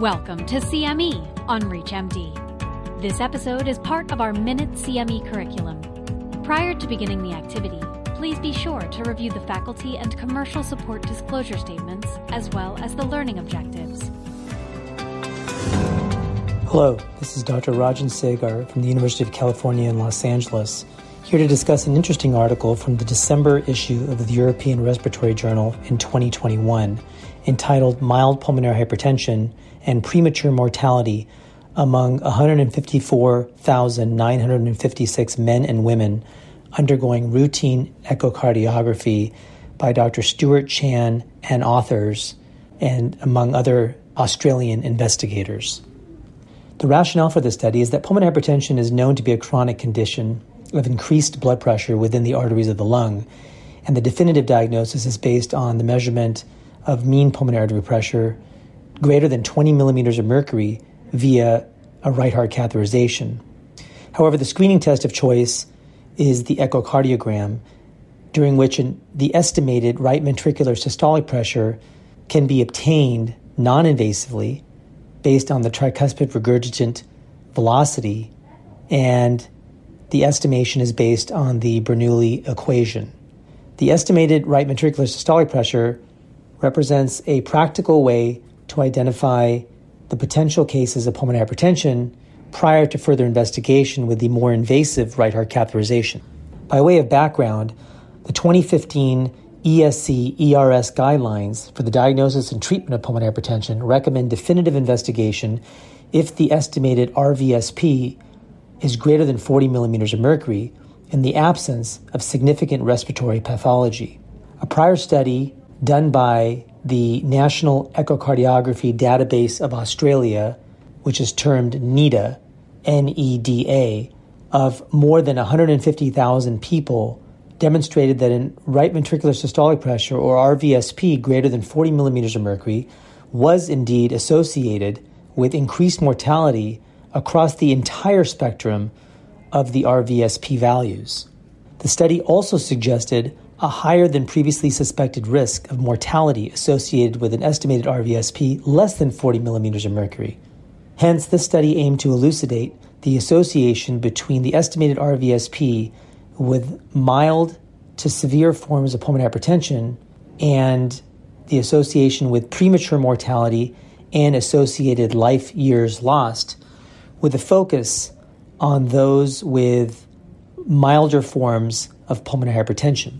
Welcome to CME on ReachMD. This episode is part of our Minute CME curriculum. Prior to beginning the activity, please be sure to review the faculty and commercial support disclosure statements as well as the learning objectives. Hello, this is Dr. Rajan Saggar from the University of California in Los Angeles, here to discuss an interesting article from the December issue of the European Respiratory Journal in 2021 entitled Mild Pulmonary Hypertension and Premature Mortality among 154,956 men and women undergoing routine echocardiography by Dr. Stewart Chan and authors, and among other Australian investigators. The rationale for this study is that pulmonary hypertension is known to be a chronic condition of increased blood pressure within the arteries of the lung, and the definitive diagnosis is based on the measurement of mean pulmonary artery pressure greater than 20 millimeters of mercury via a right heart catheterization. However, the screening test of choice is the echocardiogram, during which an, the estimated right ventricular systolic pressure can be obtained non invasively based on the tricuspid regurgitant velocity, and the estimation is based on the Bernoulli equation. The estimated right ventricular systolic pressure represents a practical way to identify the potential cases of pulmonary hypertension prior to further investigation with the more invasive right heart catheterization. By way of background, the 2015 ESC ERS guidelines for the diagnosis and treatment of pulmonary hypertension recommend definitive investigation if the estimated RVSP is greater than 40 millimeters of mercury in the absence of significant respiratory pathology. A prior study done by the National Echocardiography Database of Australia, which is termed NEDA, N E D A, of more than 150,000 people demonstrated that in right ventricular systolic pressure, or RVSP, greater than 40 millimeters of mercury, was indeed associated with increased mortality across the entire spectrum of the RVSP values. The study also suggested a higher than previously suspected risk of mortality associated with an estimated RVSP less than 40 millimeters of mercury. Hence, this study aimed to elucidate the association between the estimated RVSP with mild to severe forms of pulmonary hypertension and the association with premature mortality and associated life years lost, with a focus on those with milder forms of pulmonary hypertension.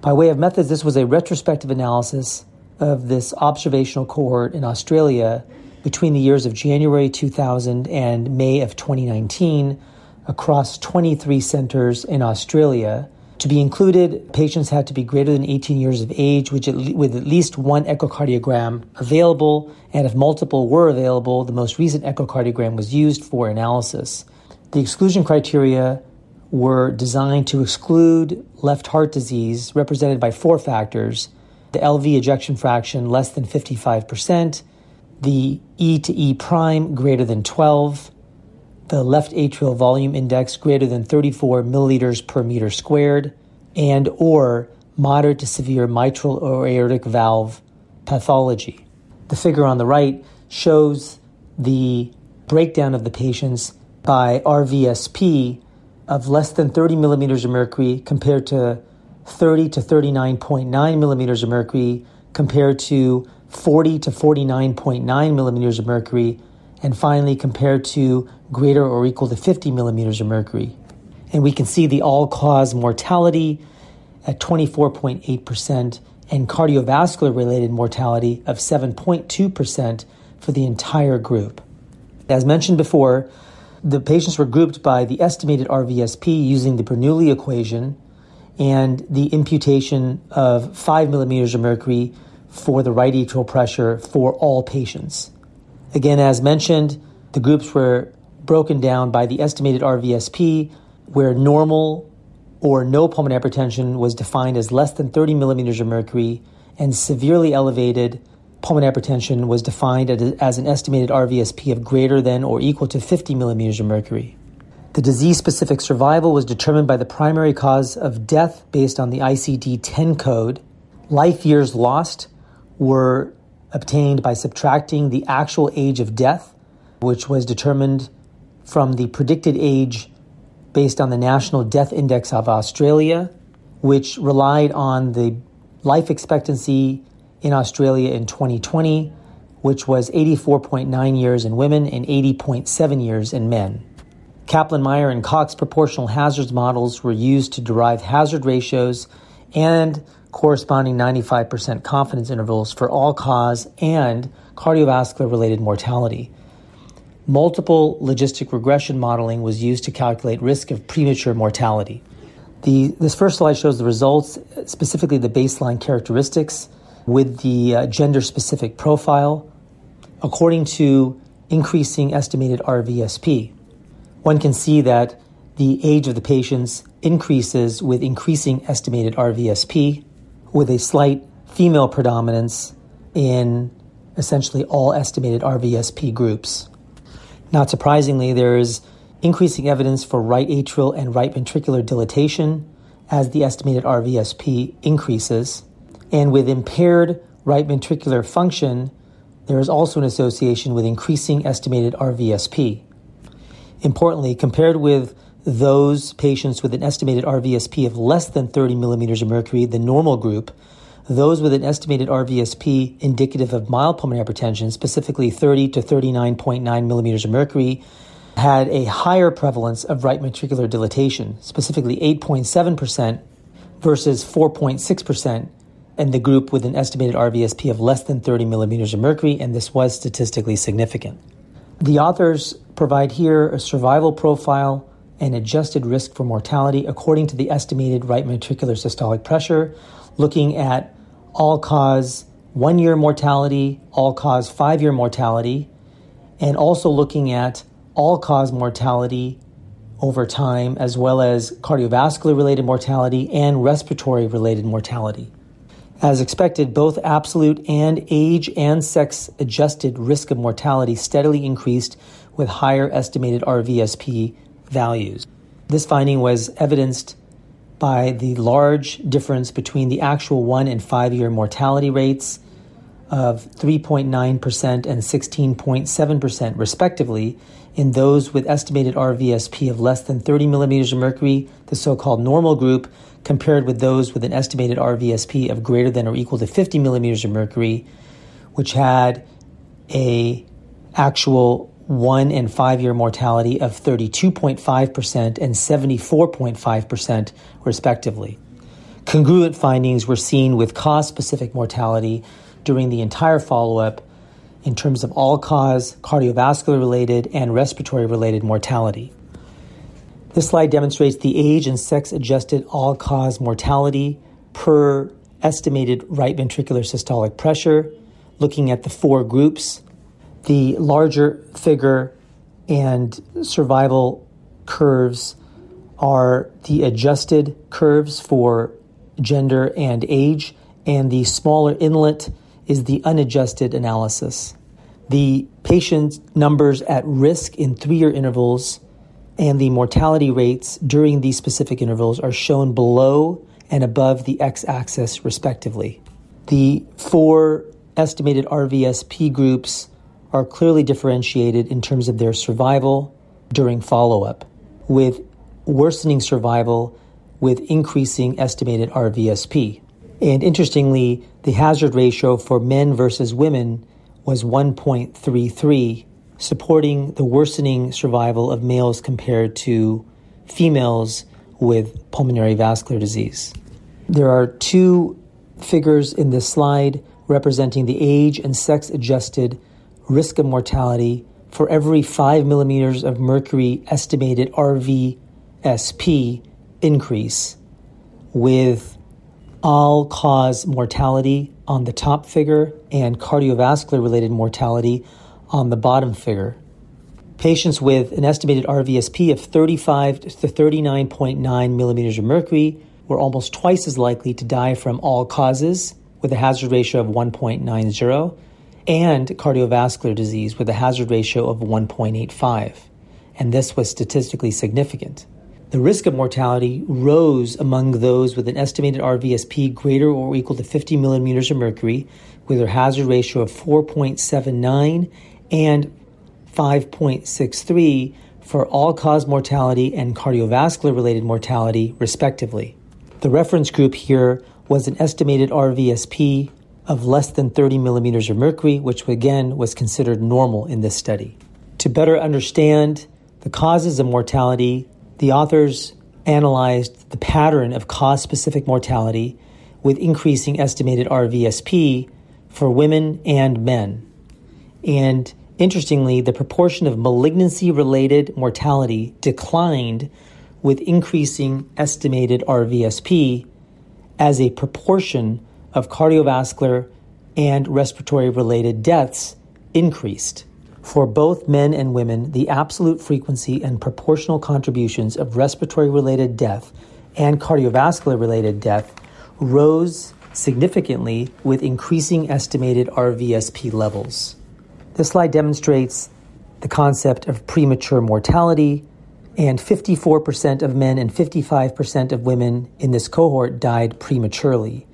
By way of methods, this was a retrospective analysis of this observational cohort in Australia between the years of January 2000 and May of 2019 across 23 centers in Australia. To be included, patients had to be greater than 18 years of age, which at le- with at least one echocardiogram available, and if multiple were available, the most recent echocardiogram was used for analysis. The exclusion criteria were designed to exclude left heart disease, represented by four factors the LV ejection fraction less than 55%, the E to E prime greater than 12, the left atrial volume index greater than 34 milliliters per meter squared, and or moderate to severe mitral or aortic valve pathology. The figure on the right shows the breakdown of the patients by RVSP of less than 30 millimeters of mercury compared to 30 to 39.9 millimeters of mercury compared to 40 to 49.9 millimeters of mercury and finally compared to greater or equal to 50 millimeters of mercury. And we can see the all cause mortality at 24.8% and cardiovascular related mortality of 7.2% for the entire group. As mentioned before, the patients were grouped by the estimated RVSP using the Bernoulli equation and the imputation of 5 millimeters of mercury for the right atrial pressure for all patients. Again, as mentioned, the groups were broken down by the estimated RVSP, where normal or no pulmonary hypertension was defined as less than 30 millimeters of mercury, and severely elevated pulmonary hypertension was defined as an estimated RVSP of greater than or equal to 50 millimeters of mercury. The disease specific survival was determined by the primary cause of death based on the ICD 10 code. Life years lost were obtained by subtracting the actual age of death, which was determined from the predicted age based on the National Death Index of Australia, which relied on the life expectancy in Australia in 2020, which was 84.9 years in women and 80.7 years in men. Kaplan Meier and Cox proportional hazards models were used to derive hazard ratios and corresponding 95% confidence intervals for all cause and cardiovascular related mortality. Multiple logistic regression modeling was used to calculate risk of premature mortality. The, this first slide shows the results, specifically the baseline characteristics with the uh, gender specific profile according to increasing estimated RVSP one can see that the age of the patients increases with increasing estimated RVSP, with a slight female predominance in essentially all estimated RVSP groups. Not surprisingly, there is increasing evidence for right atrial and right ventricular dilatation as the estimated RVSP increases. And with impaired right ventricular function, there is also an association with increasing estimated RVSP. Importantly, compared with those patients with an estimated RVSP of less than 30 millimeters of mercury, the normal group, those with an estimated RVSP indicative of mild pulmonary hypertension, specifically 30 to 39.9 millimeters of mercury, had a higher prevalence of right ventricular dilatation, specifically 8.7% versus 4.6% in the group with an estimated RVSP of less than 30 millimeters of mercury, and this was statistically significant. The authors provide here a survival profile and adjusted risk for mortality according to the estimated right ventricular systolic pressure, looking at all cause one year mortality, all cause five year mortality, and also looking at all cause mortality over time, as well as cardiovascular related mortality and respiratory related mortality. As expected, both absolute and age and sex adjusted risk of mortality steadily increased with higher estimated RVSP values. This finding was evidenced by the large difference between the actual one and five year mortality rates of 3.9% and 16.7%, respectively, in those with estimated RVSP of less than 30 millimeters of mercury, the so called normal group, compared with those with an estimated RVSP of greater than or equal to 50 millimeters of mercury, which had a actual one and five year mortality of 32.5% and 74.5%, respectively. Congruent findings were seen with cause specific mortality during the entire follow up in terms of all cause, cardiovascular related, and respiratory related mortality. This slide demonstrates the age and sex adjusted all cause mortality per estimated right ventricular systolic pressure, looking at the four groups. The larger figure and survival curves are the adjusted curves for gender and age, and the smaller inlet is the unadjusted analysis. The patient numbers at risk in three year intervals and the mortality rates during these specific intervals are shown below and above the x axis, respectively. The four estimated RVSP groups are clearly differentiated in terms of their survival during follow up, with worsening survival with increasing estimated RVSP. And interestingly, the hazard ratio for men versus women was 1.33 supporting the worsening survival of males compared to females with pulmonary vascular disease. There are two figures in this slide representing the age and sex adjusted risk of mortality for every 5 millimeters of mercury estimated RVSP increase, with all cause mortality on the top figure and cardiovascular related mortality on the bottom figure. Patients with an estimated RVSP of 35 to 39.9 millimeters of mercury were almost twice as likely to die from all causes with a hazard ratio of 1.90 and cardiovascular disease with a hazard ratio of 1.85. And this was statistically significant. The risk of mortality rose among those with an estimated RVSP greater or equal to 50 millimeters of mercury, with a hazard ratio of 4.79 and 5.63 for all cause mortality and cardiovascular related mortality, respectively. The reference group here was an estimated RVSP of less than 30 millimeters of mercury, which again was considered normal in this study. To better understand the causes of mortality, the authors analyzed the pattern of cause specific mortality with increasing estimated RVSP for women and men. And interestingly, the proportion of malignancy related mortality declined with increasing estimated RVSP as a proportion of cardiovascular and respiratory related deaths increased. For both men and women, the absolute frequency and proportional contributions of respiratory related death and cardiovascular related death rose significantly with increasing estimated RVSP levels. This slide demonstrates the concept of premature mortality, and 54% of men and 55% of women in this cohort died prematurely.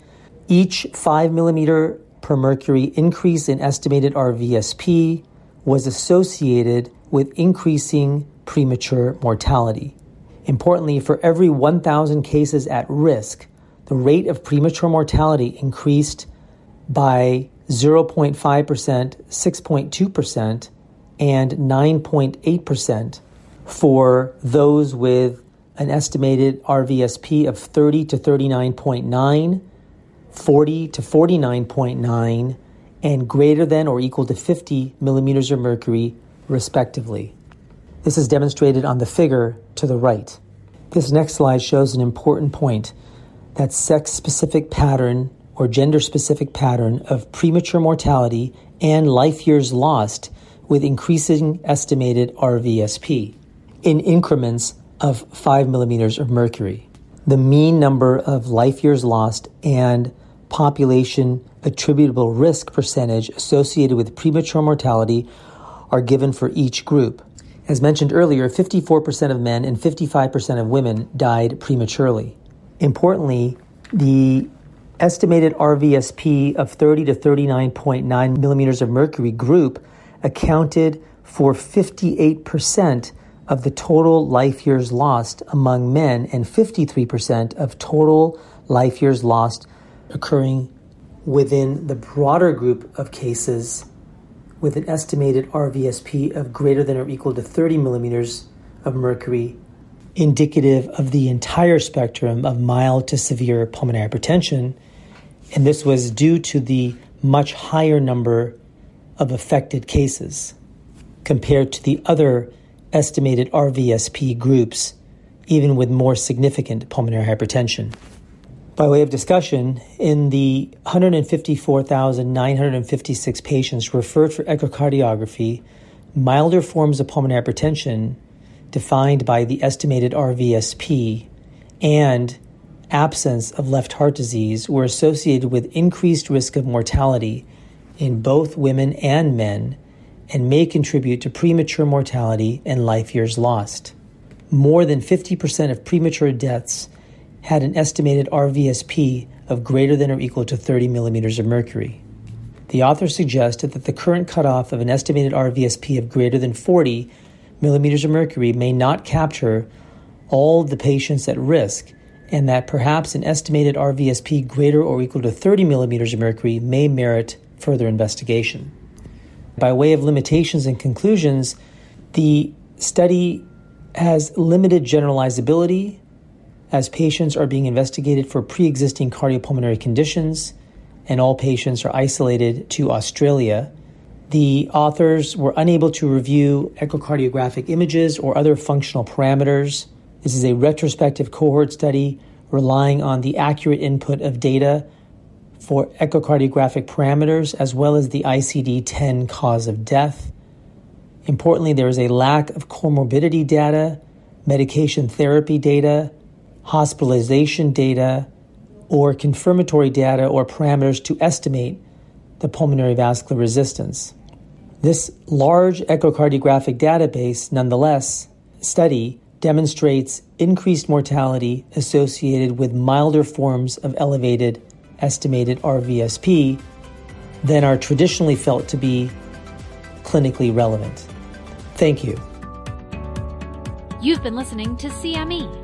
Each 5 millimeter per mercury increase in estimated RVSP was associated with increasing premature mortality. Importantly, for every 1,000 cases at risk, the rate of premature mortality increased by 0.5%, 6.2%, and 9.8% for those with an estimated RVSP of 30 to 39.9, 40 to 49.9, and greater than or equal to 50 millimeters of mercury, respectively. This is demonstrated on the figure to the right. This next slide shows an important point that sex specific pattern or gender specific pattern of premature mortality and life years lost with increasing estimated RVSP in increments of 5 millimeters of mercury. The mean number of life years lost and population attributable risk percentage associated with premature mortality are given for each group. As mentioned earlier, 54% of men and 55% of women died prematurely. Importantly, the estimated RVSP of 30 to 39.9 millimeters of mercury group accounted for 58% of the total life years lost among men and 53% of total life years lost occurring within the broader group of cases with an estimated RVSP of greater than or equal to 30 millimeters of mercury, indicative of the entire spectrum of mild to severe pulmonary hypertension. And this was due to the much higher number of affected cases compared to the other estimated RVSP groups, even with more significant pulmonary hypertension. By way of discussion, in the 154,956 patients referred for echocardiography, milder forms of pulmonary hypertension, defined by the estimated RVSP, and absence of left heart disease were associated with increased risk of mortality in both women and men and may contribute to premature mortality and life years lost. More than 50% of premature deaths had an estimated RVSP of greater than or equal to 30 millimeters of mercury. The author suggested that the current cutoff of an estimated RVSP of greater than 40 millimeters of mercury may not capture all the patients at risk, and that perhaps an estimated RVSP greater or equal to 30 millimeters of mercury may merit further investigation. By way of limitations and conclusions, the study has limited generalizability as patients are being investigated for pre existing cardiopulmonary conditions, and all patients are isolated to Australia. The authors were unable to review echocardiographic images or other functional parameters. This is a retrospective cohort study relying on the accurate input of data for echocardiographic parameters as well as the ICD 10 cause of death. Importantly, there is a lack of comorbidity data, medication therapy data, hospitalization data, or confirmatory data or parameters to estimate the pulmonary vascular resistance. This large echocardiographic database, nonetheless, study demonstrates increased mortality associated with milder forms of elevated estimated RVSP than are traditionally felt to be clinically relevant. Thank you. You've been listening to CME